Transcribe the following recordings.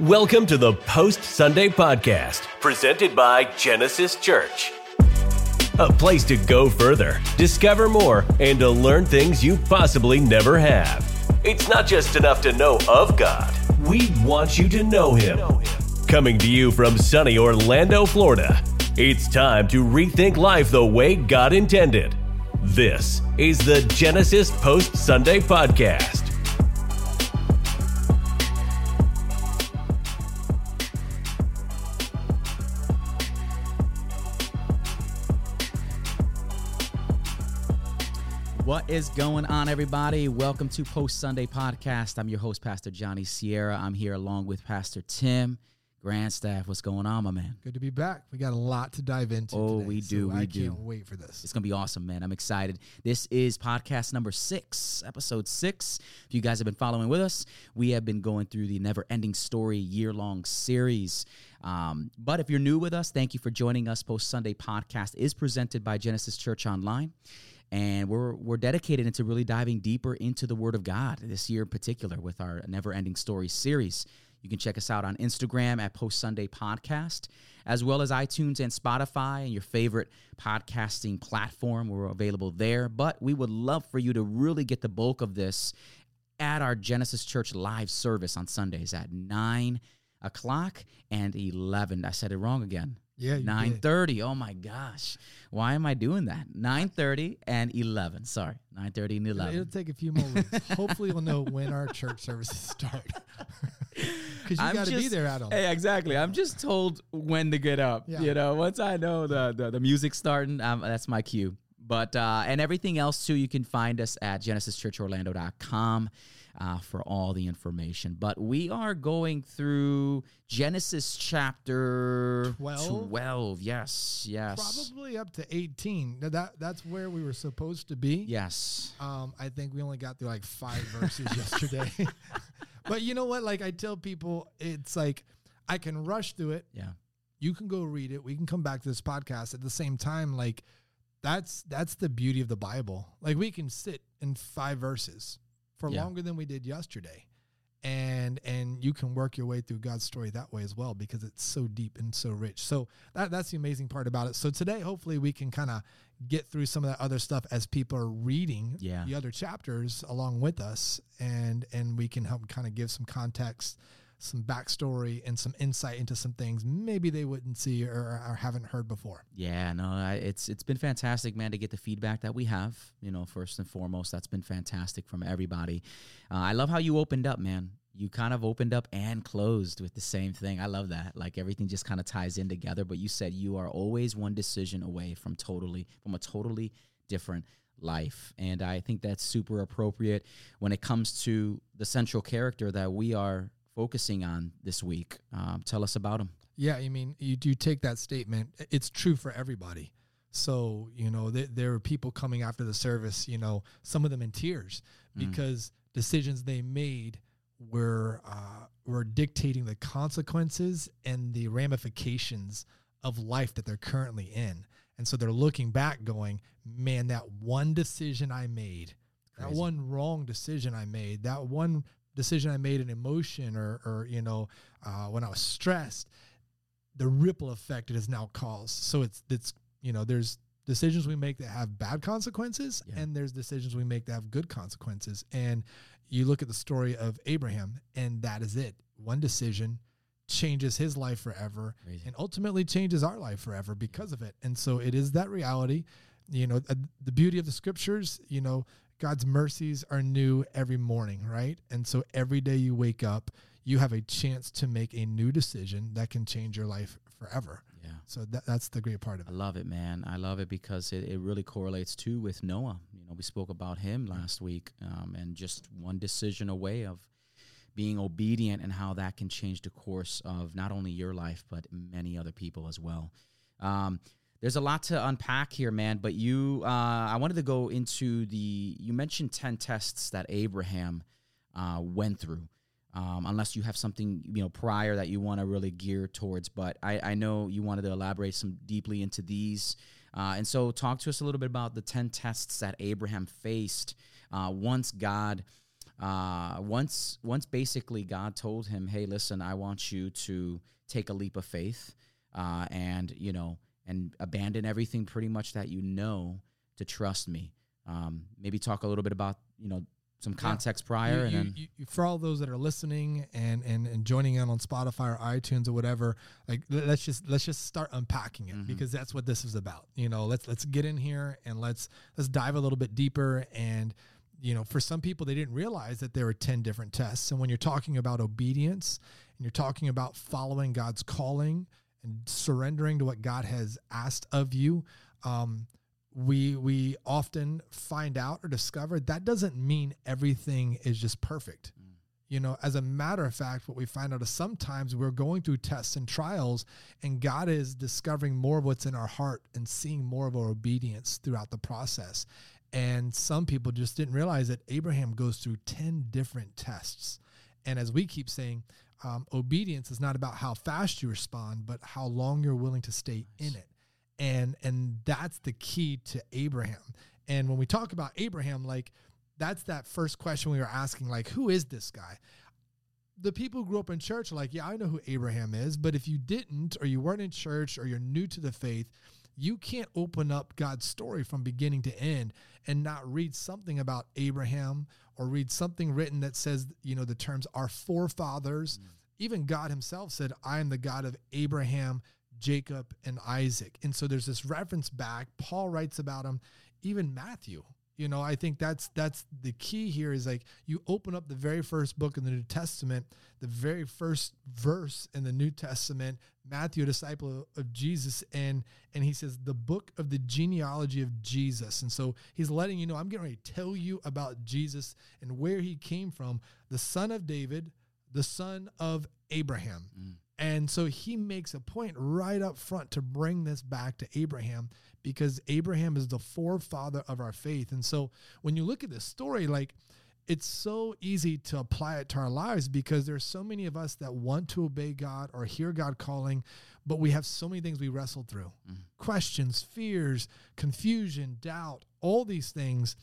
Welcome to the Post Sunday Podcast, presented by Genesis Church. A place to go further, discover more, and to learn things you possibly never have. It's not just enough to know of God, we want you to know Him. Coming to you from sunny Orlando, Florida, it's time to rethink life the way God intended. This is the Genesis Post Sunday Podcast. What is going on, everybody? Welcome to Post Sunday Podcast. I'm your host, Pastor Johnny Sierra. I'm here along with Pastor Tim Grandstaff. What's going on, my man? Good to be back. We got a lot to dive into. Oh, today, we so do, we I do. can't wait for this. It's gonna be awesome, man. I'm excited. This is podcast number six, episode six. If you guys have been following with us, we have been going through the Never Ending Story year long series. Um, but if you're new with us, thank you for joining us. Post Sunday podcast is presented by Genesis Church Orlando. And we're, we're dedicated into really diving deeper into the Word of God this year in particular with our Never Ending Story series. You can check us out on Instagram at Post Sunday Podcast, as well as iTunes and Spotify and your favorite podcasting platform. We're available there. But we would love for you to really get the bulk of this at our Genesis Church live service on Sundays at 9 o'clock and 11. I said it wrong again. Yeah, 9.30 oh my gosh why am i doing that 9.30 and 11 sorry 9.30 and 11 It'll take a few more weeks. Hopefully, we'll know when our church services start. Because you got to be there at them. Hey, exactly. I'm just told when to get up. Yeah. You know, once I know the the, the music's starting, um, that's my cue. But uh, and everything else too, you can find us at genesischurchorlando.com uh, for all the information. But we are going through Genesis chapter 12? 12. Yes, yes, Probably up to 18. Now, That That's where we were supposed to be. yes. Um, I think we only got through like five verses yesterday. but you know what? Like I tell people, it's like I can rush through it. Yeah. you can go read it. We can come back to this podcast at the same time. Like that's that's the beauty of the Bible. Like we can sit in five verses for Yeah. longer than we did yesterday. And and you can work your way through God's story that way as well because it's so deep and so rich. So that that's the amazing part about it. So today hopefully we can kind of get through some of that other stuff as people are reading Yeah. the other chapters along with us and and we can help kind of give some context some backstory and some insight into some things maybe they wouldn't see or, or haven't heard before. Yeah, no, I, it's it's been fantastic, man, to get the feedback that we have. You know, first and foremost, that's been fantastic from everybody. Uh, I love how you opened up, man. You kind of opened up and closed with the same thing. I love that. Like everything just kind of ties in together. But you said you are always one decision away from totally from a totally different life, and I think that's super appropriate when it comes to the central character that we are focusing on this week. Um, tell us about him. Yeah, I mean, you do take that statement. It's true for everybody. So, you know, there, there are people coming after the service, you know, some of them in tears because decisions they made were uh, were dictating the consequences and the ramifications of life that they're currently in. And so they're looking back going, man, that one decision I made, that one wrong decision I made, that one decision I made in emotion or, or you know, uh, when I was stressed, the ripple effect it has now caused. So it's it's you know there's decisions we make that have bad consequences, Yeah. and there's decisions we make that have good consequences. And you look at the story of Abraham, and that is it. One decision changes his life forever, and ultimately changes our life forever because of it. And so it is that reality. You know, uh, the beauty of the scriptures. You know, God's mercies are new every morning, right? And so every day you wake up, you have a chance to make a new decision that can change your life forever. Yeah. So that, that's the great part of it. I love it, man. I love it because it, it really correlates too with Noah. You know, we spoke about him last week, um, and just one decision away of being obedient and how that can change the course of not only your life but many other people as well. Um, there's a lot to unpack here, man. But you, uh, I wanted to go into the. You mentioned ten tests that Abraham uh, went through. Um, unless you have something you know prior that you want to really gear towards, but I, I know you wanted to elaborate some deeply into these, uh, and so talk to us a little bit about the ten tests that Abraham faced uh, once God uh, once once basically God told him, "Hey, listen, I want you to take a leap of faith, uh, and you know, and abandon everything pretty much that you know to trust me." Um, maybe talk a little bit about you know some context yeah. prior, you, and you, then you, for all those that are listening and, and and joining in on Spotify or iTunes or whatever, like let's just let's just start unpacking it mm-hmm. because that's what this is about. You know, let's let's get in here and let's let's dive a little bit deeper and you know, for some people, they didn't realize that there were 10 different tests. And when you're talking about obedience and you're talking about following God's calling and surrendering to what God has asked of you, um, we we often find out or discover that doesn't mean everything is just perfect. Mm. You know, as a matter of fact, what we find out is sometimes we're going through tests and trials, and God is discovering more of what's in our heart and seeing more of our obedience throughout the process. And some people just didn't realize that Abraham goes through 10 different tests. And as we keep saying, um, obedience is not about how fast you respond, but how long you're willing to stay in it. And and that's the key to Abraham. And when we talk about Abraham, like that's that first question we were asking, like, who is this guy? The people who grew up in church are like, yeah, I know who Abraham is. But if you didn't, or you weren't in church, or you're new to the faith, you can't open up God's story from beginning to end and not read something about Abraham or read something written that says, you know, the terms our forefathers. Mm. Even God himself said, I am the God of Abraham, Jacob, and Isaac. And so there's this reference back. Paul writes about him, even Matthew. You know, I think that's that's the key here is like you open up the very first book in the New Testament, the very first verse in the New Testament, Matthew, a disciple of Jesus, and and he says the book of the genealogy of Jesus. And so he's letting you know, I'm getting ready to tell you about Jesus and where he came from, the son of David, the son of Abraham. Mm. And so he makes a point right up front to bring this back to Abraham because Abraham is the forefather of our faith. And so when you look at this story, like it's so easy to apply it to our lives because there's so many of us that want to obey God or hear God calling, but we have so many things we wrestle through mm-hmm. questions, fears, confusion, doubt, all these things.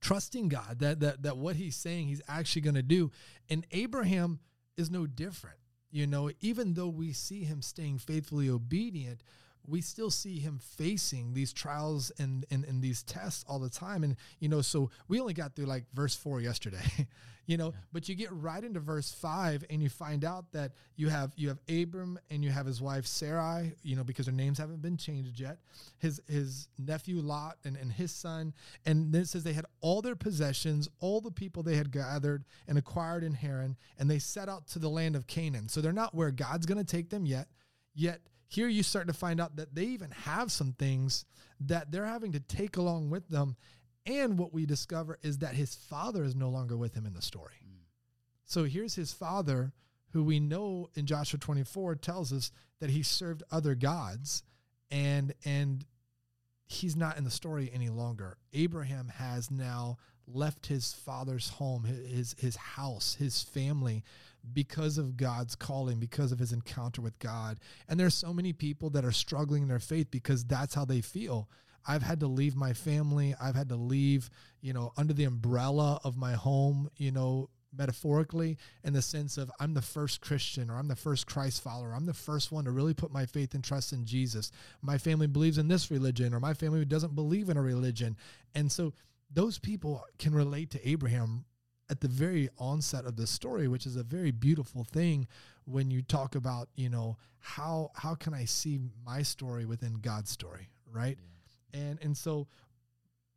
Trusting God that, that that what he's saying he's actually going to do. And Abraham is no different. You know, even though we see him staying faithfully obedient, we still see him facing these trials and, and, and these tests all the time. And, you know, so we only got through like verse four yesterday, you know, yeah. but you get right into verse five and you find out that you have, you have Abram and you have his wife Sarai, you know, because their names haven't been changed yet, his, his nephew Lot and, and his son. And then it says they had all their possessions, all the people they had gathered and acquired in Haran, and they set out to the land of Canaan. So they're not where God's going to take them yet, yet here you start to find out that they even have some things that they're having to take along with them. And what we discover is that his father is no longer with him in the story. Mm. So here's his father, who we know in Joshua 24 tells us that he served other gods and and he's not in the story any longer. Abraham has now left his father's home, his his house, his family because of God's calling, because of his encounter with God. And there's so many people that are struggling in their faith because that's how they feel. I've had to leave my family. I've had to leave, you know, under the umbrella of my home, you know, metaphorically in the sense of I'm the first Christian or I'm the first Christ follower. I'm the first one to really put my faith and trust in Jesus. My family believes in this religion or my family doesn't believe in a religion. And so those people can relate to Abraham at the very onset of the story, which is a very beautiful thing when you talk about, you know, how how can I see my story within God's story, right? Yeah. And and so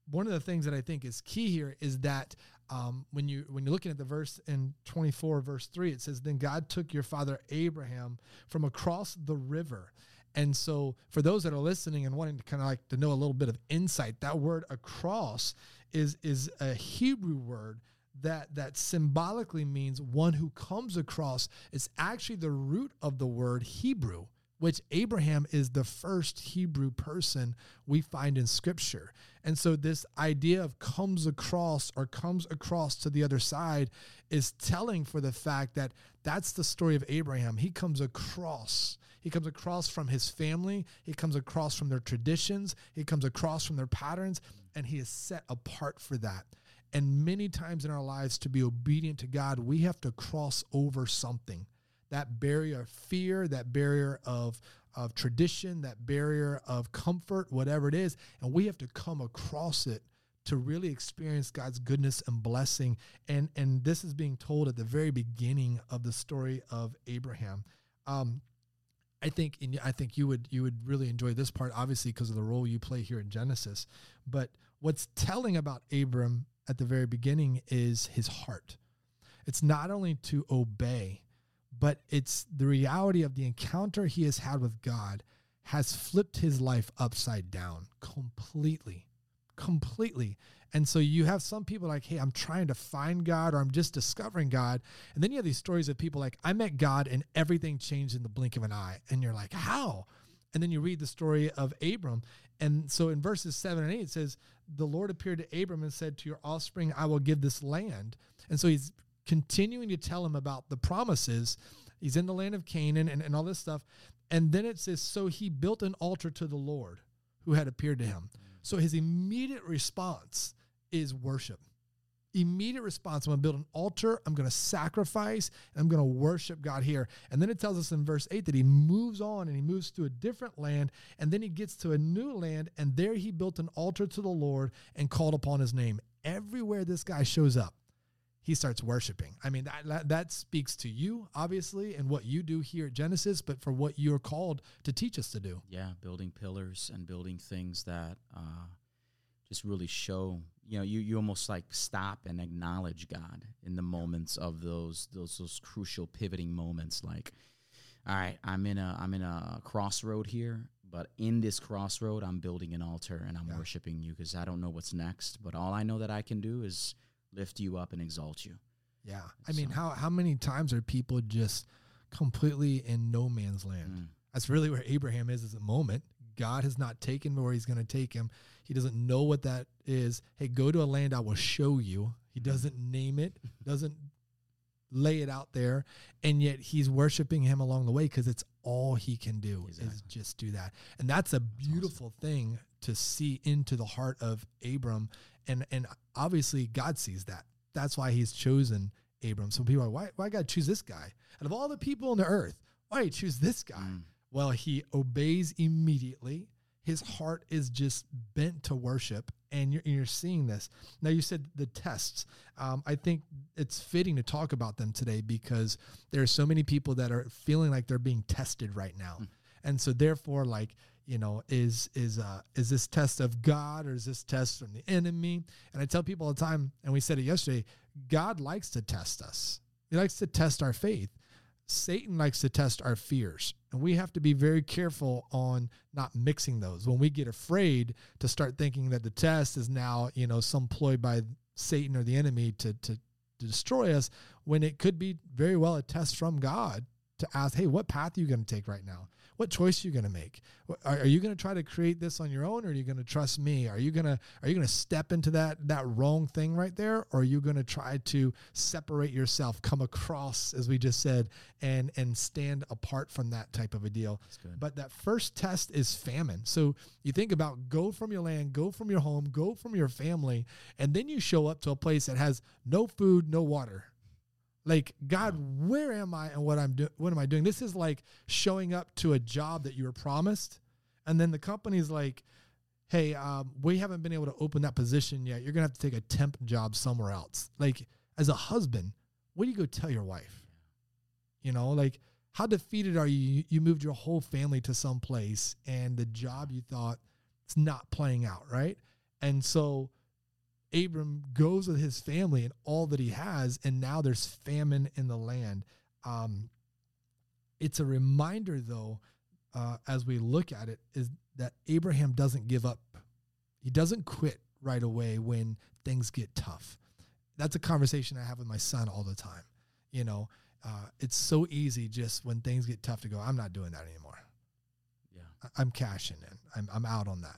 one of the things that I think is key here is that um, when you when you're looking at the verse in 24 verse 3 it says then God took your father Abraham from across the river and so for those that are listening and wanting to kind of like to know a little bit of insight that word across is is a Hebrew word that that symbolically means one who comes across is actually the root of the word Hebrew which Abraham is the first Hebrew person we find in scripture. And so this idea of comes across or comes across to the other side is telling for the fact that that's the story of Abraham. He comes across. He comes across from his family, he comes across from their traditions, he comes across from their patterns and he is set apart for that. And many times in our lives, to be obedient to God, we have to cross over something that barrier of fear, that barrier of, of tradition, that barrier of comfort, whatever it is. And we have to come across it to really experience God's goodness and blessing. And, and this is being told at the very beginning of the story of Abraham. Um, I think I think you would you would really enjoy this part, obviously because of the role you play here in Genesis. But what's telling about Abram at the very beginning is his heart. It's not only to obey, but it's the reality of the encounter he has had with God has flipped his life upside down completely. Completely. And so you have some people like, hey, I'm trying to find God or I'm just discovering God. And then you have these stories of people like, I met God and everything changed in the blink of an eye. And you're like, how? And then you read the story of Abram. And so in verses seven and eight, it says, The Lord appeared to Abram and said, To your offspring, I will give this land. And so he's continuing to tell him about the promises. He's in the land of Canaan and, and all this stuff. And then it says, So he built an altar to the Lord who had appeared to him. So his immediate response is worship immediate response. I'm going to build an altar. I'm going to sacrifice. And i'm going to worship god here. And then it tells us in verse 8 that he moves on and he moves to a different land. And then he gets to a new land. And there he built an altar to the lord and called upon his name. Everywhere this guy shows up he starts worshiping. I mean that, that, speaks to you obviously and what you do here at genesis but for what you're called to teach us to do. Yeah building pillars and building things that uh, just really show you know you, you almost like stop and acknowledge god in the moments of those those those crucial pivoting moments like all right i'm in a i'm in a crossroad here but in this crossroad i'm building an altar and i'm yeah. worshiping you because i don't know what's next but all i know that i can do is lift you up and exalt you yeah i so. mean how how many times are people just completely in no man's land mm. that's really where abraham is at the moment God has not taken him where he's going to take him. He doesn't know what that is. Hey, go to a land I will show you. He doesn't name it, doesn't lay it out there, and yet he's worshiping him along the way because it's all he can do exactly. is just do that. And that's a beautiful awesome. thing to see into the heart of Abram. And and obviously God sees that. That's why he's chosen Abram. Some people are why why God choose this guy? Out of all the people on the earth, why choose this guy? Mm. Well, he obeys immediately. His heart is just bent to worship, and you're, and you're seeing this. Now, you said the tests. Um, I think it's fitting to talk about them today because there are so many people that are feeling like they're being tested right now. Mm. And so, therefore, like, you know, is is uh, is this test of God or is this test from the enemy? And I tell people all the time, and we said it yesterday. God likes to test us. He likes to test our faith. Satan likes to test our fears. And we have to be very careful on not mixing those. When we get afraid to start thinking that the test is now, you know, some ploy by Satan or the enemy to, to, to destroy us, when it could be very well a test from God to ask, hey, what path are you going to take right now? What choice are you going to make? Are, are you going to try to create this on your own, or are you going to trust me? Are you going to are you going to step into that that wrong thing right there, or are you going to try to separate yourself, come across, as we just said, and and stand apart from that type of a deal? But that first test is famine. So you think about go from your land, go from your home, go from your family, and then you show up to a place that has no food, no water like, God, where am I and what I'm doing? What am I doing? This is like showing up to a job that you were promised, and then the company's like, "Hey, um, we haven't been able to open that position yet. You're gonna have to take a temp job somewhere else." Like, as a husband, what do you go tell your wife? You know, like how defeated are you? You moved your whole family to some place, and the job you thought it's not playing out, right? And so Abram goes with his family and all that he has, and now there's famine in the land. Um, it's a reminder, though, uh, as we look at it, is that Abraham doesn't give up. He doesn't quit right away when things get tough. That's a conversation I have with my son all the time. You know, uh, it's so easy just when things get tough to go, I'm not doing that anymore. Yeah. I- I'm cashing in. I'm, I'm out on that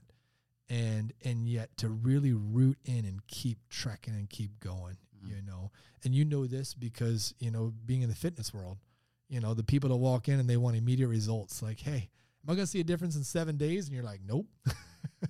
and and yet to really root in and keep trekking and keep going mm-hmm. you know and you know this because you know being in the fitness world you know the people that walk in and they want immediate results like hey am i going to see a difference in seven days and you're like nope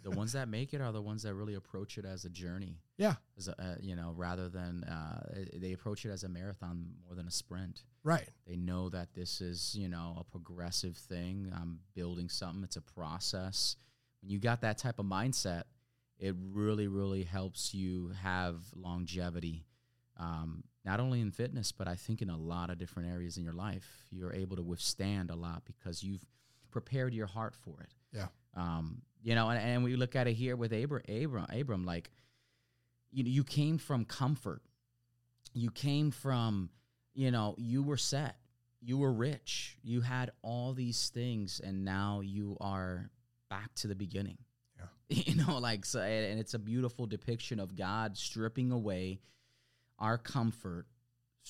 the ones that make it are the ones that really approach it as a journey. Yeah. As a, uh, you know, rather than uh, they approach it as a marathon more than a sprint. Right. They know that this is, you know, a progressive thing. I'm building something. It's a process. When you got that type of mindset, it really, really helps you have longevity. Um, not only in fitness, but I think in a lot of different areas in your life, you're able to withstand a lot because you've prepared your heart for it. Yeah. Um, you know, and, and we look at it here with Abram, Abram, Abram, like, you know, you came from comfort. You came from, you know, you were set. You were rich. You had all these things, and now you are back to the beginning. Yeah. You know, like so, and it's a beautiful depiction of God stripping away our comfort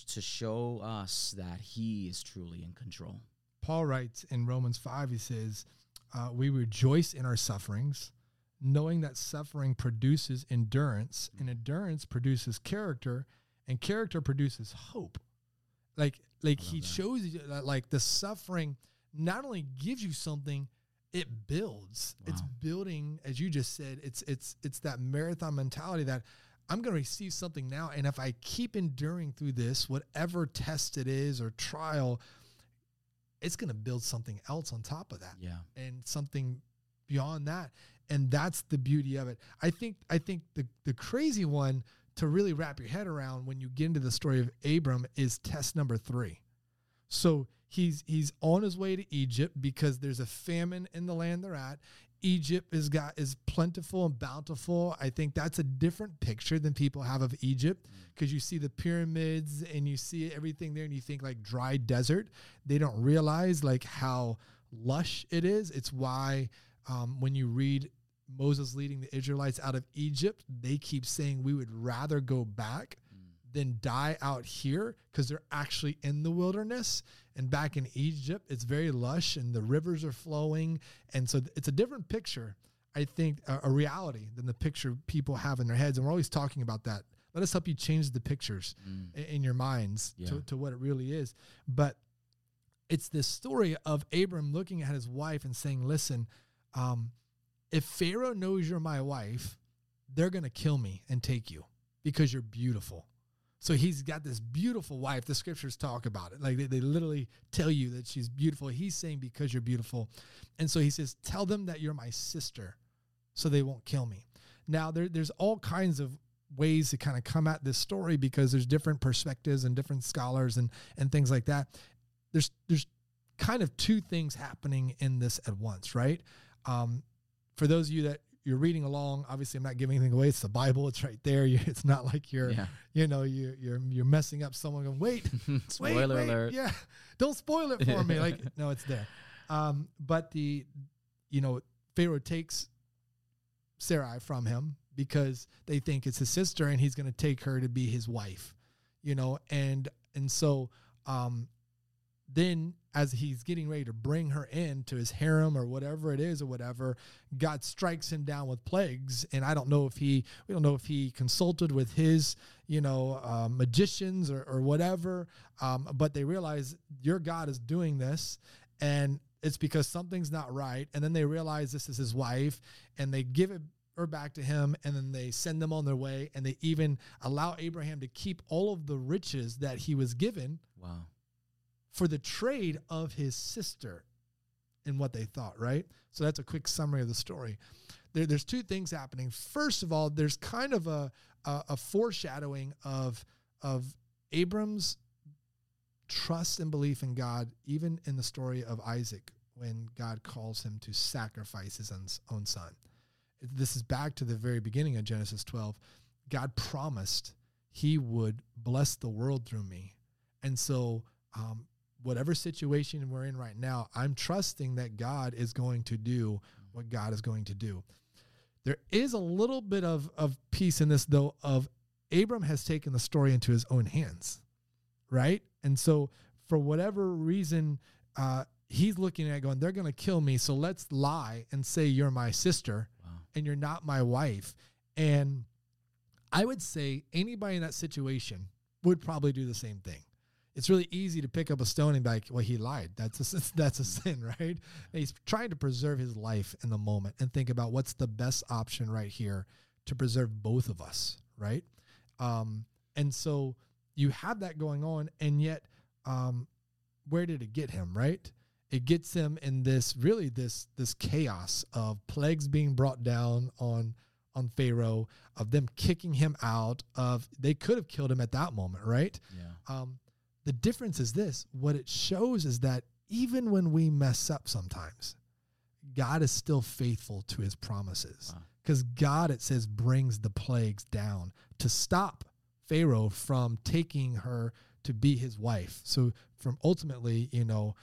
to show us that He is truly in control. Paul writes in Romans 5, he says, uh, We rejoice in our sufferings, knowing that suffering produces endurance, and endurance produces character, and character produces hope. Like, like he that. shows you that, like, the suffering not only gives you something, it builds. It's building, as you just said, it's it's it's that marathon mentality that I'm going to receive something now, and if I keep enduring through this, whatever test it is or trial, it's going to build something else on top of that Yeah. and something beyond that and that's the beauty of it i think i think the the crazy one to really wrap your head around when you get into the story of abram is test number three so he's he's on his way to egypt because there's a famine in the land they're at. Egypt is got is plentiful and bountiful. I think that's a different picture than people have of egypt because you see the pyramids and you see everything there and you think like dry desert. They don't realize like how lush it is. It's why um, when you read moses leading the israelites out of egypt they keep saying we would rather go back than die out here because they're actually in the wilderness. And back in egypt it's very lush and the rivers are flowing. And so it's a different picture i think a, a reality than the picture people have in their heads. And we're always talking about that. Let us help you change the pictures i- in your minds Yeah. to, to what it really is. But it's this story of abram looking at his wife and saying listen um, if pharaoh knows you're my wife they're going to kill me and take you because you're beautiful so he's got this beautiful wife. The scriptures talk about it. Like they, they literally tell you that she's beautiful. He's saying because you're beautiful. And so he says, Tell them that you're my sister so they won't kill me. Now there, there's all kinds of ways to kind of come at this story because there's different perspectives and different scholars and and things like that. There's there's kind of two things happening in this at once, right? Um, for those of you that you're reading along, obviously I'm not giving anything away. It's the Bible. It's right there. You, it's not like you're Yeah. you know, you you're you're messing up someone going, wait, wait, Spoiler wait, alert. Yeah. Don't spoil it for me. Like, no, it's there. Um, but the you know, Pharaoh takes Sarai from him because they think it's his sister and he's gonna take her to be his wife. You know, and and so um then as he's getting ready to bring her in to his harem or whatever it is or whatever god strikes him down with plagues and i don't know if he we don't know if he consulted with his you know uh, magicians or, or whatever um, but they realize your god is doing this and it's because something's not right and then they realize this is his wife and they give it her back to him and then they send them on their way and they even allow abraham to keep all of the riches that he was given Wow. For the trade of his sister and what they thought, right? So that's a quick summary of the story. There, there's two things happening. First of all, there's kind of a, a, a foreshadowing of, of Abram's trust and belief in God, even in the story of Isaac, when God calls him to sacrifice his own, son. This is back to the very beginning of Genesis 12. God promised he would bless the world through me. And so, um, whatever situation we're in right now, I'm trusting that God is going to do what God is going to do. There is a little bit of, of peace in this, though, of Abram has taken the story into his own hands, right? And so, for whatever reason, uh, he's looking at it going, they're going to kill me. So let's lie and say you're my sister Wow. and you're not my wife. And I would say anybody in that situation would probably do the same thing. It's really easy to pick up a stone and be like, well, he lied. That's a, that's a sin, right? And he's trying to preserve his life in the moment and think about what's the best option right here to preserve both of us, right? Um, and so you have that going on, and yet, um, where did it get him, right? It gets him in this really this this chaos of plagues being brought down on on Pharaoh, of them kicking him out, of they could have killed him at that moment, right? Yeah. Um, the difference is this what it shows is that even when we mess up sometimes, God is still faithful to his promises. Wow. Because God, it says, brings the plagues down to stop Pharaoh from taking her to be his wife. So from ultimately, you know,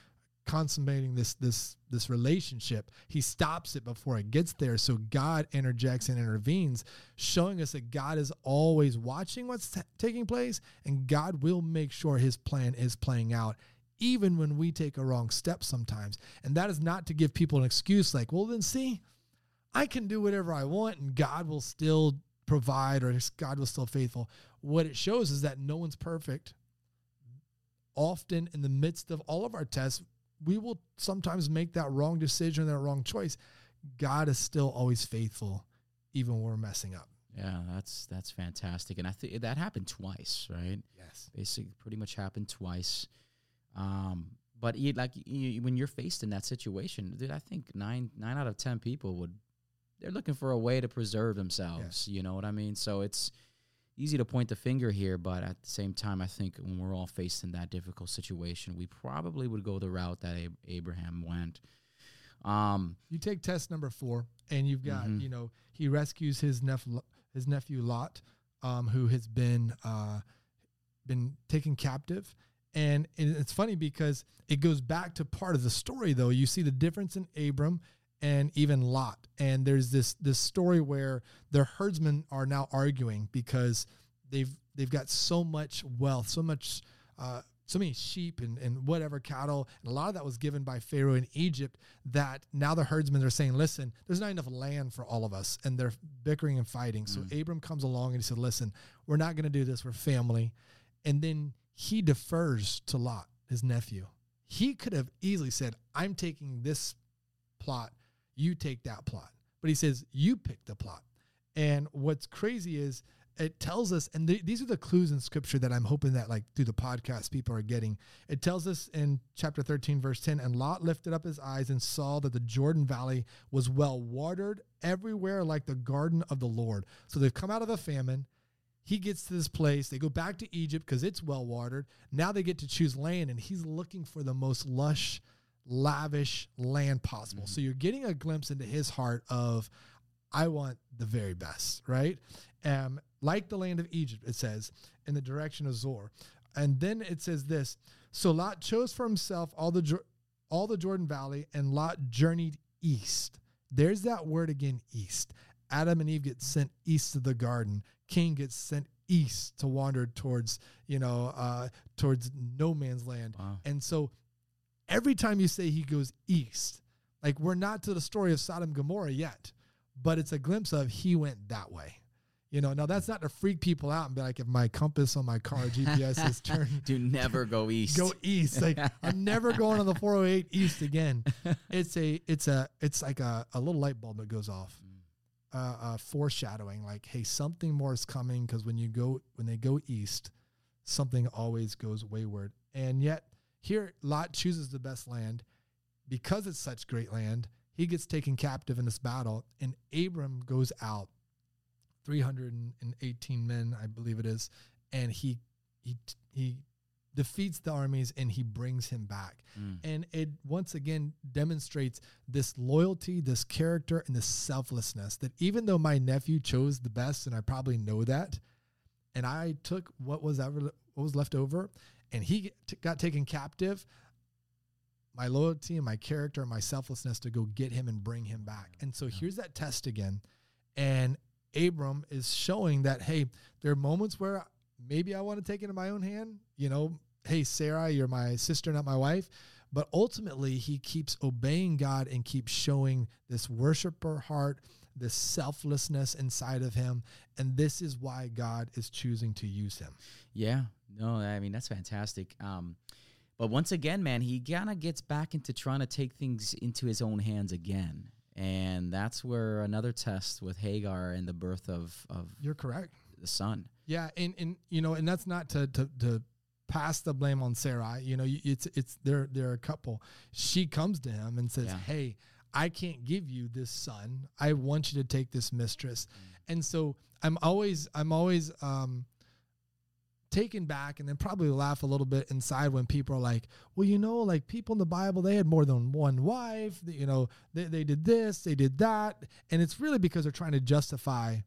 consummating this this this relationship. He stops it before it gets there. So god interjects and intervenes showing us that god is always watching what's t- taking place and god will make sure his plan is playing out even when we take a wrong step sometimes. And that is not to give people an excuse like well then see i can do whatever i want and god will still provide or god will still faithful. What it shows is that no one's perfect. Often in the midst of all of our tests we will sometimes make that wrong decision, that wrong choice. God is still always faithful, even when we're messing up. Yeah, that's that's fantastic, and I think that happened twice, right? Yes. Basically, pretty much happened twice. Um, but you, like you, when you're faced in that situation, dude, I think nine nine out of ten people would they're looking for a way to preserve themselves. You know what I mean? So it's easy to point the finger here, but at the same time, I think when we're all faced in that difficult situation, we probably would go the route that Ab- Abraham went. Um, You take test number four, and you've got, Mhm. you know, he rescues his nephew, his nephew Lot, um, who has been uh, been taken captive. And and it's funny because it goes back to part of the story, though. You see the difference in Abram and even Lot. And there's this this story where their herdsmen are now arguing because they've they've got so much wealth, so much uh, so many sheep and, and whatever cattle, and a lot of that was given by Pharaoh in Egypt. That now the herdsmen are saying, "Listen, there's not enough land for all of us," and they're bickering and fighting. So Abram comes along and he said, "Listen, we're not going to do this. We're family," and then he defers to Lot, his nephew. He could have easily said, "I'm taking this plot, you take that plot," but he says, "You pick the plot." And what's crazy is it tells us, and th- these are the clues in scripture that I'm hoping that, like, through the podcast, people are getting. It tells us in chapter 13, verse 10 and Lot lifted up his eyes and saw that the Jordan Valley was well watered everywhere, like the garden of the Lord. So they've come out of a famine. He gets to this place. They go back to Egypt because it's well watered. Now they get to choose land, and he's looking for the most lush, lavish land possible. So you're getting a glimpse into his heart of, I want the very best, right? Um, like the land of Egypt, it says, in the direction of Zoar. And then it says this So Lot chose for himself all the, all the Jordan Valley, and Lot journeyed east. There's that word again, east. Adam and Eve get sent east of the garden. Cain gets sent east to wander towards, you know, uh, towards no man's land. Wow. And so every time you say he goes east, like we're not to the story of Sodom and Gomorrah yet, but it's a glimpse of he went that way. You know, now that's not to freak people out and be like, if my compass on my car GPS is turned do never go east. go east. Like I'm never going on the 408 east again. It's a it's a it's like a, a little light bulb that goes off. Uh, uh, foreshadowing like hey something more is coming because when you go when they go east something always goes wayward and yet here lot chooses the best land. Because it's such great land he gets taken captive in this battle and abram goes out. 318 men i believe it is and he he he defeats the armies and he brings him back. Mm. and it once again demonstrates this loyalty this character and this selflessness that even though my nephew chose the best and i probably know that and i took what was ever what was left over and he t- got taken captive my loyalty and my character and my selflessness to go get him and bring him back. And so here's that test again. And abram is showing that hey there are moments where maybe i want to take it in my own hand you know hey sarah you're my sister not my wife. But ultimately he keeps obeying god and keeps showing this worshiper heart this selflessness inside of him. And this is why god is choosing to use him. Yeah, No, I mean that's fantastic. Um, but once again, man, he kind of gets back into trying to take things into his own hands again, and that's where another test with Hagar and the birth of of You're correct. the son. Yeah, and and you know, and that's not to to to pass the blame on Sarah. You know, it's it's they're they're a couple. She comes to him and says, Yeah. "Hey, I can't give you this son. I want you to take this mistress." And so I'm always I'm always um taken back and then probably laugh a little bit inside when people are like, well, you know, like people in the Bible, they had more than one wife, you know, they, they did this, they did that. And it's really because they're trying to justify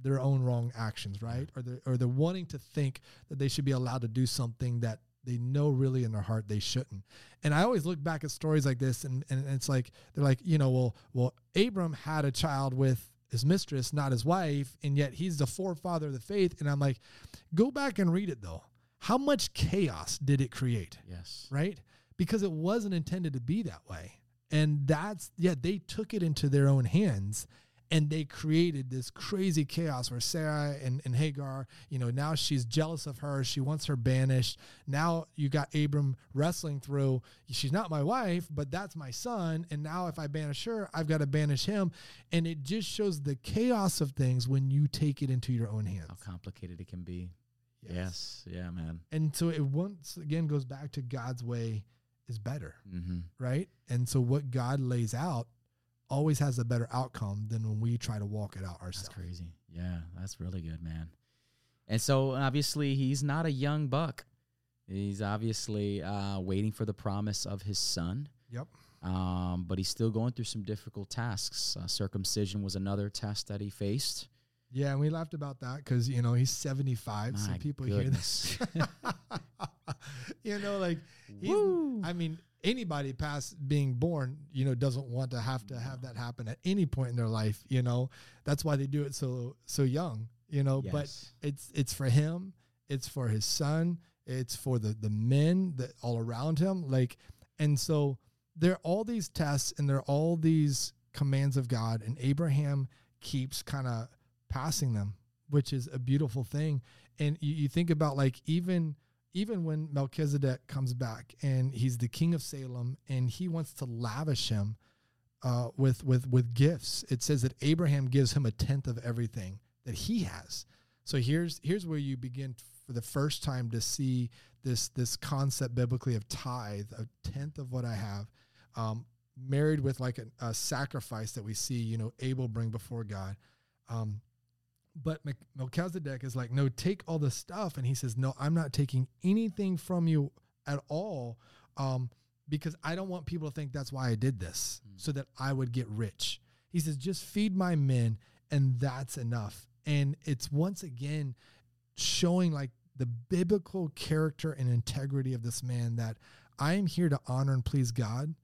their own wrong actions, right? Or they're, or they're wanting to think that they should be allowed to do something that they know really in their heart they shouldn't. And I always look back at stories like this and, and it's like, they're like, you know, well, well, Abram had a child with his mistress, not his wife, and yet he's the forefather of the faith. And I'm like, go back and read it though. How much chaos did it create? Yes. right? Because it wasn't intended to be that way. And that's, yeah, they took it into their own hands and they created this crazy chaos where Sarah and, and Hagar, you know, now she's jealous of her. She wants her banished. Now you got Abram wrestling through, she's not my wife, but that's my son. And now if I banish her, I've got to banish him. And it just shows the chaos of things when you take it into your own hands. How complicated it can be. Yes. Yeah, man. And so it once again goes back to God's way is better. Mm-hmm. right? And so what God lays out always has a better outcome than when we try to walk it out That's ourselves. crazy. Yeah, that's really good, man. And so obviously he's not a young buck. He's obviously uh, waiting for the promise of his son. Yep. Um, but he's still going through some difficult tasks. Uh, circumcision was another test that he faced. Yeah, and we laughed about that because you know he's seventy five, so people goodness. hear this. you know, like he's, I mean, anybody past being born, you know, doesn't want to have to have that happen at any point in their life. You know, that's why they do it so so young. You know, but it's it's for him it's for his son it's for the the men that all around him like and so there are all these tests and there are all these commands of god and abraham keeps kind of passing them which is a beautiful thing and you, you think about like even even when melchizedek comes back and he's the king of salem and he wants to lavish him uh, with with with gifts it says that abraham gives him a tenth of everything that he has so here's here's where you begin for the first time to see this this concept biblically of tithe, a tenth of what I have, um, married with like a, a sacrifice that we see, you know, Abel bring before God. Um, but Melchizedek is like, no, take all the stuff, and he says, no, I'm not taking anything from you at all, um, because I don't want people to think that's why I did this, so that I would get rich. He says, just feed my men, and that's enough. And it's once again showing like the biblical character and integrity of this man that I am here to honor and please God.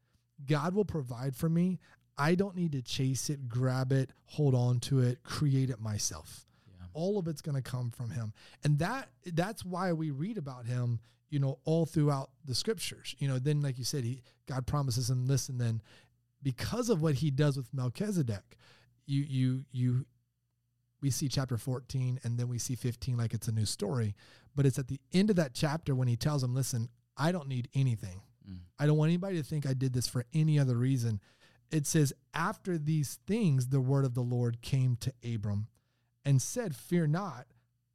God will provide for me. I don't need to chase it, grab it, hold on to it, create it myself. Yeah. All of it's going to come from him. And that that's why we read about him, you know, all throughout the scriptures. You know, then like you said, he God promises him this and then because of what he does with Melchizedek, you you you we see chapter 14 and then we see 15 like it's a new story. But it's at the end of that chapter when he tells him, listen, I don't need anything. Mm. I don't want anybody to think I did this for any other reason. It says, after these things, the word of the Lord came to Abram and said, Fear not,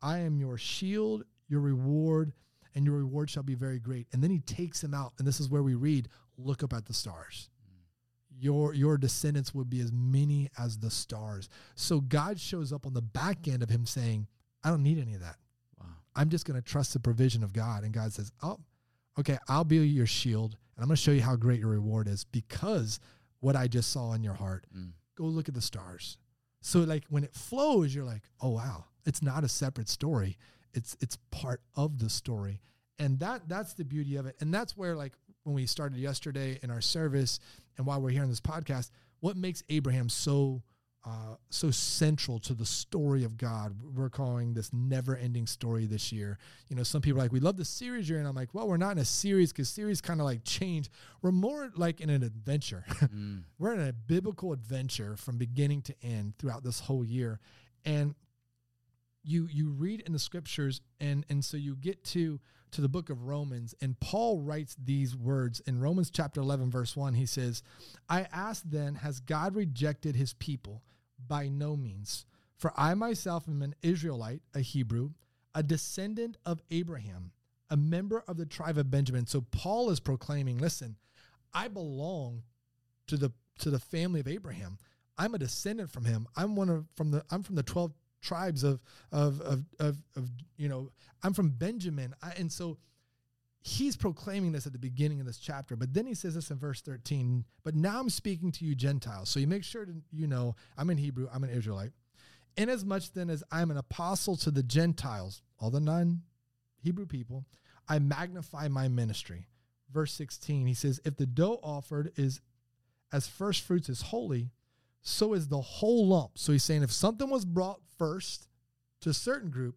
I am your shield, your reward, and your reward shall be very great. And then he takes him out. And this is where we read, Look up at the stars your your descendants would be as many as the stars. So God shows up on the back end of him saying, I don't need any of that. Wow. I'm just going to trust the provision of God. And God says, Oh, okay, I'll be your shield and I'm going to show you how great your reward is because what I just saw in your heart. Mm. Go look at the stars. So like when it flows, you're like, oh wow, it's not a separate story. It's it's part of the story. And that that's the beauty of it. And that's where like when we started yesterday in our service and while we're here on this podcast, what makes Abraham so uh, so central to the story of God. We're calling this never-ending story this year. You know, some people are like, "We love the series you're in." I'm like, "Well, we're not in a series because series kind of like change. We're more like in an adventure. Mm. we're in a biblical adventure from beginning to end throughout this whole year, and you you read in the scriptures and and so you get to to the book of Romans and Paul writes these words in Romans chapter 11 verse 1 he says I ask then has God rejected his people? By no means. For I myself am an Israelite a Hebrew a descendant of Abraham a member of the tribe of Benjamin. So Paul is proclaiming listen I belong to the to the family of Abraham. I'm a descendant from him. I'm one of from the I'm from the 12 tribes of of of of, of you know i'm from benjamin. I, and so he's proclaiming this at the beginning of this chapter but then he says this in verse 13 but now i'm speaking to you gentiles. So you make sure to you know i'm in hebrew i'm an israelite. Inasmuch then as i'm an apostle to the gentiles all the non hebrew people i magnify my ministry. Verse 16 he says if the dough offered is as first fruits is holy so is the whole lump. So he's saying if something was brought first to a certain group,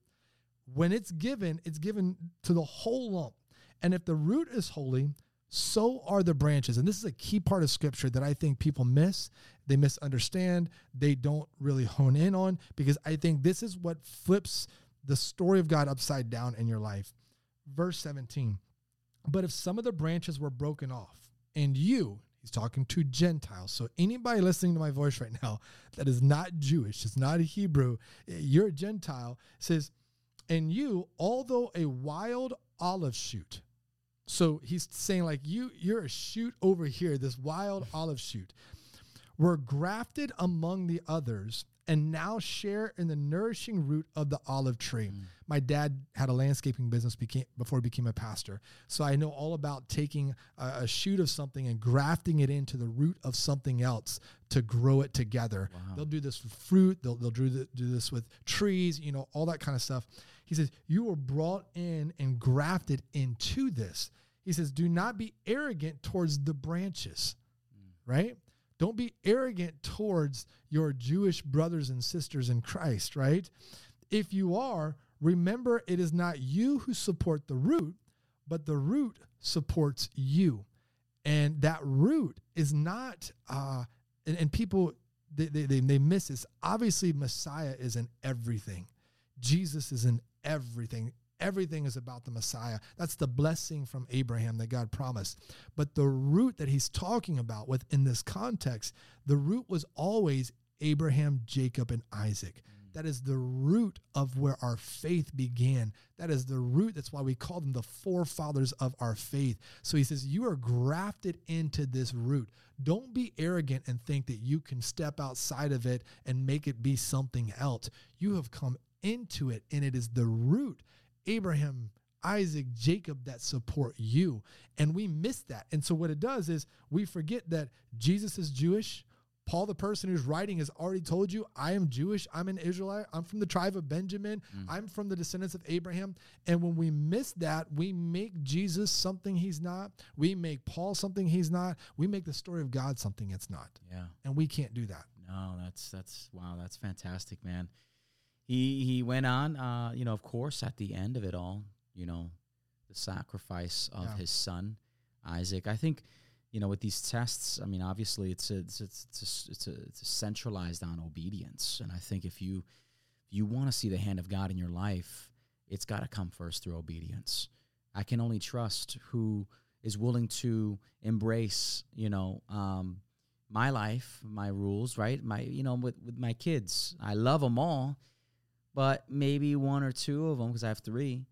when it's given, it's given to the whole lump. And if the root is holy, so are the branches. And this is a key part of scripture that I think people miss, they misunderstand, they don't really hone in on, because I think this is what flips the story of God upside down in your life. Verse 17. But if some of the branches were broken off, and you, He's talking to Gentiles. So anybody listening to my voice right now that is not Jewish, is not a Hebrew, eh, you're a Gentile, says, and you, although a wild olive shoot. So he's saying, like, you, you're a shoot over here, this wild olive shoot. Were grafted among the others and now share in the nourishing root of the olive tree. Mm. My dad had a landscaping business became, before he became a pastor. So I know all about taking a, a, shoot of something and grafting it into the root of something else to grow it together. Wow. They'll do this with fruit, they'll, they'll do, the, do this with trees, you know, all that kind of stuff. He says, You were brought in and grafted into this. He says, Do not be arrogant towards the branches, mm. right? Don't be arrogant towards your Jewish brothers and sisters in Christ, right? If you are, remember it is not you who support the root, but the root supports you. And that root is not, uh, and, and people, they, they, they miss this. Obviously, Messiah is in everything. Jesus is in everything. Everything is about the Messiah. That's the blessing from Abraham that God promised. But the root that he's talking about within this context, the root was always Abraham, Jacob, and Isaac. That is the root of where our faith began. That is the root. That's why we call them the forefathers of our faith. So he says, You are grafted into this root. Don't be arrogant and think that you can step outside of it and make it be something else. You have come into it, and it is the root Abraham, Isaac, Jacob that support you. And we miss that. And so what it does is we forget that Jesus is Jewish. Paul, the person who's writing, has already told you, I am Jewish. I'm an Israelite. I'm from the tribe of Benjamin. Mm. I'm from the descendants of Abraham. And when we miss that, we make Jesus something he's not. We make Paul something he's not. We make the story of God something it's not. Yeah. And we can't do that. No, that's, that's, wow, that's fantastic, man he he went on, uh, you know, of course, at the end of it all, you know, the sacrifice of yeah. his son Isaac. I think, you know, with these tests, I mean, obviously, it's a, it's a, it's a, it's, a, it's a centralized on obedience, and I think if you if you want to see the hand of God in your life, it's got to come first through obedience. I can only trust who is willing to embrace, you know, um, my life, my rules, right? My, you know, with with my kids, I love them all but maybe one or two of them, because I have three,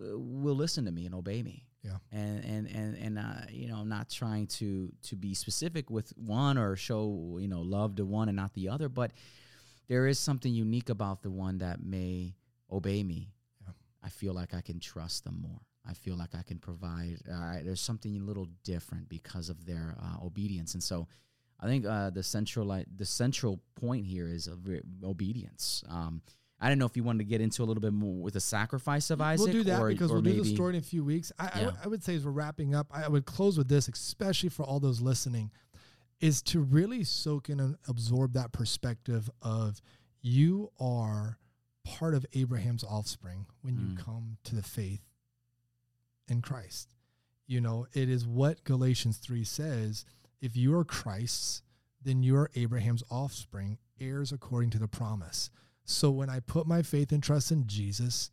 uh, will listen to me and obey me. Yeah. And and and and uh, you know, I'm not trying to to be specific with one or show you know love to one and not the other, but there is something unique about the one that may obey me. Yeah. I feel like I can trust them more. I feel like I can provide. Uh, there's something a little different because of their uh, obedience, and so I think uh, the central like, the central point here is obedience. Um, I don't know if you wanted to get into a little bit more with the sacrifice of Isaac. We'll do that or, because or we'll maybe, do the story in a few weeks. I, yeah. I, I, would say as we're wrapping up, I would close with this, especially for all those listening, is to really soak in and absorb that perspective of you are part of Abraham's offspring when you mm. come to the faith in Christ. You know, it is what Galatians 3 says. If you are Christ's, then you are Abraham's offspring, heirs according to the promise. So when I put my faith and trust in Jesus,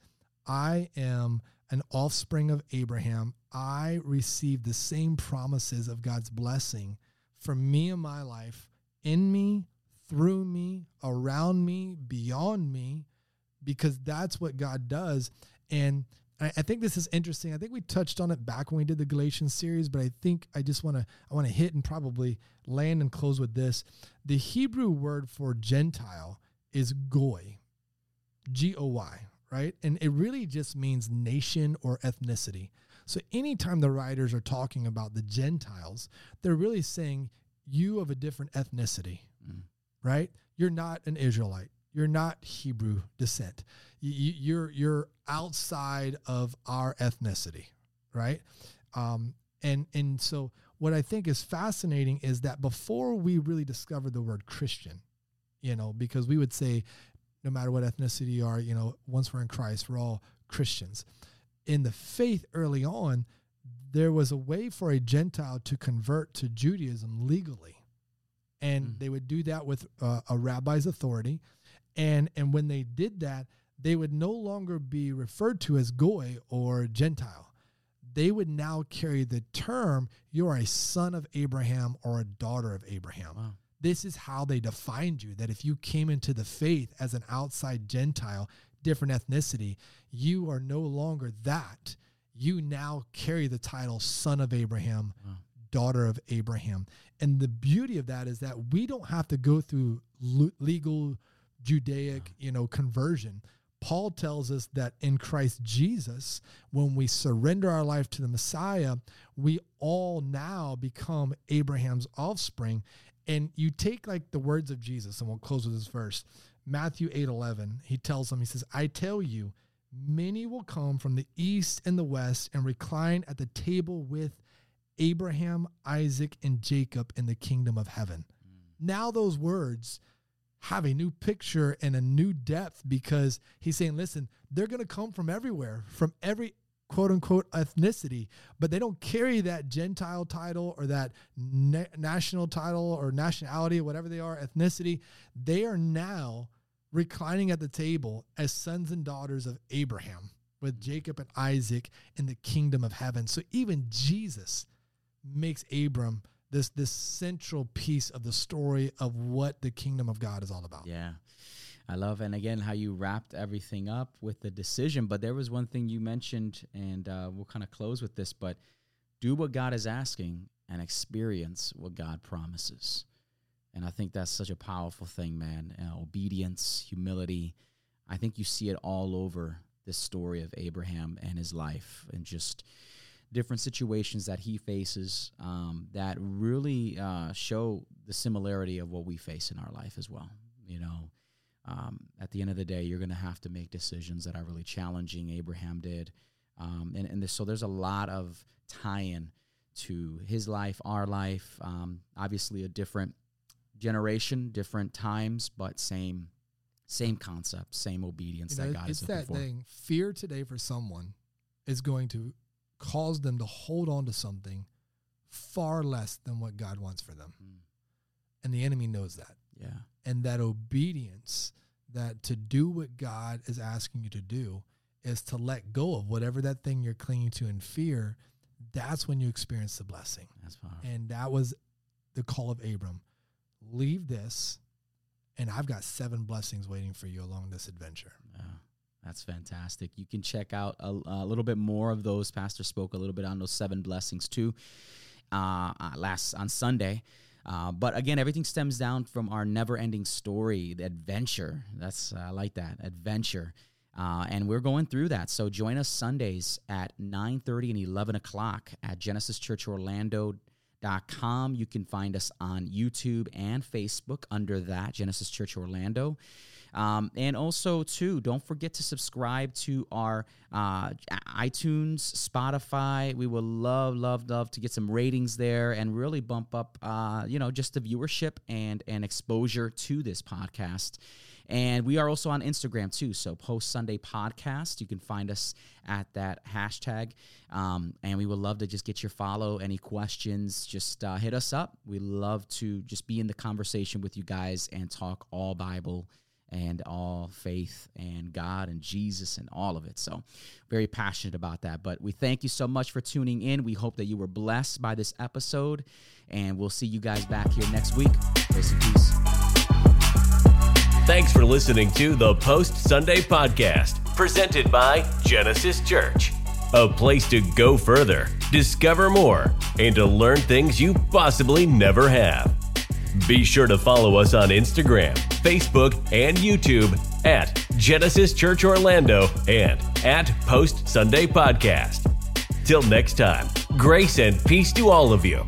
I am an offspring of Abraham. I receive the same promises of God's blessing for me and my life, in me, through me, around me, beyond me, because that's what God does. And I, think this is interesting. I think we touched on it back when we did the Galatians series, but I think I just want to I want to hit and probably land and close with this. The Hebrew word for Gentile is goy, G O Y, right? And it really just means nation or ethnicity. So anytime the writers are talking about the Gentiles, they're really saying you of a different ethnicity, mm. right? You're not an Israelite. You're not Hebrew descent. You, you're you're outside of our ethnicity, right? Um, and and so what I think is fascinating is that before we really discovered the word Christian, you know, because we would say, no matter what ethnicity you are, you know, once we're in Christ, we're all Christians. In the faith early on, there was a way for a Gentile to convert to Judaism legally. And mm. they would do that with uh, a rabbi's authority. And, and when they did that, they would no longer be referred to as Goy or Gentile. They would now carry the term, you're a son of Abraham or a daughter of Abraham. Wow. This is how they defined you that if you came into the faith as an outside Gentile, different ethnicity, you are no longer that. You now carry the title son of Abraham, wow. daughter of Abraham. And the beauty of that is that we don't have to go through legal Judaic, you know, conversion. Paul tells us that in Christ Jesus, when we surrender our life to the Messiah, we all now become Abraham's offspring. And you take like the words of Jesus, and we'll close with this verse. Matthew 8 11, he tells them, he says, I tell you, many will come from the east and the west and recline at the table with Abraham, Isaac, and Jacob in the kingdom of heaven. Mm. Now, those words have a new picture and a new depth because he's saying, listen, they're going to come from everywhere, from every quote unquote ethnicity, but they don't carry that Gentile title or that na- national title or nationality whatever they are, ethnicity. They are now reclining at the table as sons and daughters of Abraham with Jacob and Isaac in the kingdom of heaven. So even Jesus makes Abram this this central piece of the story of what the kingdom of God is all about. Yeah. I love and again how you wrapped everything up with the decision. But there was one thing you mentioned, and uh, we'll kind of close with this. But do what God is asking and experience what God promises. And I think that's such a powerful thing, man. Uh, obedience, humility. I think you see it all over this story of Abraham and his life, and just different situations that he faces um, that really uh, show the similarity of what we face in our life as well. You know, um, at the end of the day, you're going to have to make decisions that are really challenging. Abraham did, um, and and this, so there's a lot of tie-in to his life, our life. Um, obviously, a different generation, different times, but same same concept, same obedience you know, that God it's is that for. thing. Fear today for someone is going to cause them to hold on to something far less than what God wants for them. Mm. And the enemy knows that. Yeah. And that obedience, that to do what God is asking you to do, is to let go of whatever that thing you're clinging to in fear. That's when you experience the blessing. That's powerful. And that was the call of Abram. Leave this, and I've got seven blessings waiting for you along this adventure. Yeah. That's fantastic. You can check out a, a, little bit more of those. Pastor spoke a little bit on those seven blessings too uh, uh, last on Sunday. Uh, but again, everything stems down from our never-ending story, the adventure. That's I like that adventure, uh, and we're going through that. So join us Sundays at nine thirty and eleven o'clock at Genesis Church Orlando. Dot com. You can find us on YouTube and Facebook under that Genesis Church Orlando. Um, and also, too, don't forget to subscribe to our uh, iTunes, Spotify. We will love, love, love to get some ratings there and really bump up, uh, you know, just the viewership and and exposure to this podcast. And we are also on Instagram too. So Post Sunday Podcast. You can find us at that hashtag. Um, and we would love to just get your follow. Any questions, just uh, hit us up. We love to just be in the conversation with you guys and talk all Bible and all faith and God and Jesus and all of it. So, very passionate about that. But we thank you so much for tuning in. We hope that you were blessed by this episode, and we'll see you guys back here next week. Grace and peace. Thanks for listening to the Post Sunday Podcast, presented by Genesis Church. A place to go further, discover more, and to learn things you possibly never have. Be sure to follow us on Instagram, Facebook, and YouTube at Genesis Church Orlando and at Post Sunday Podcast. Till next time, grace and peace to all of you.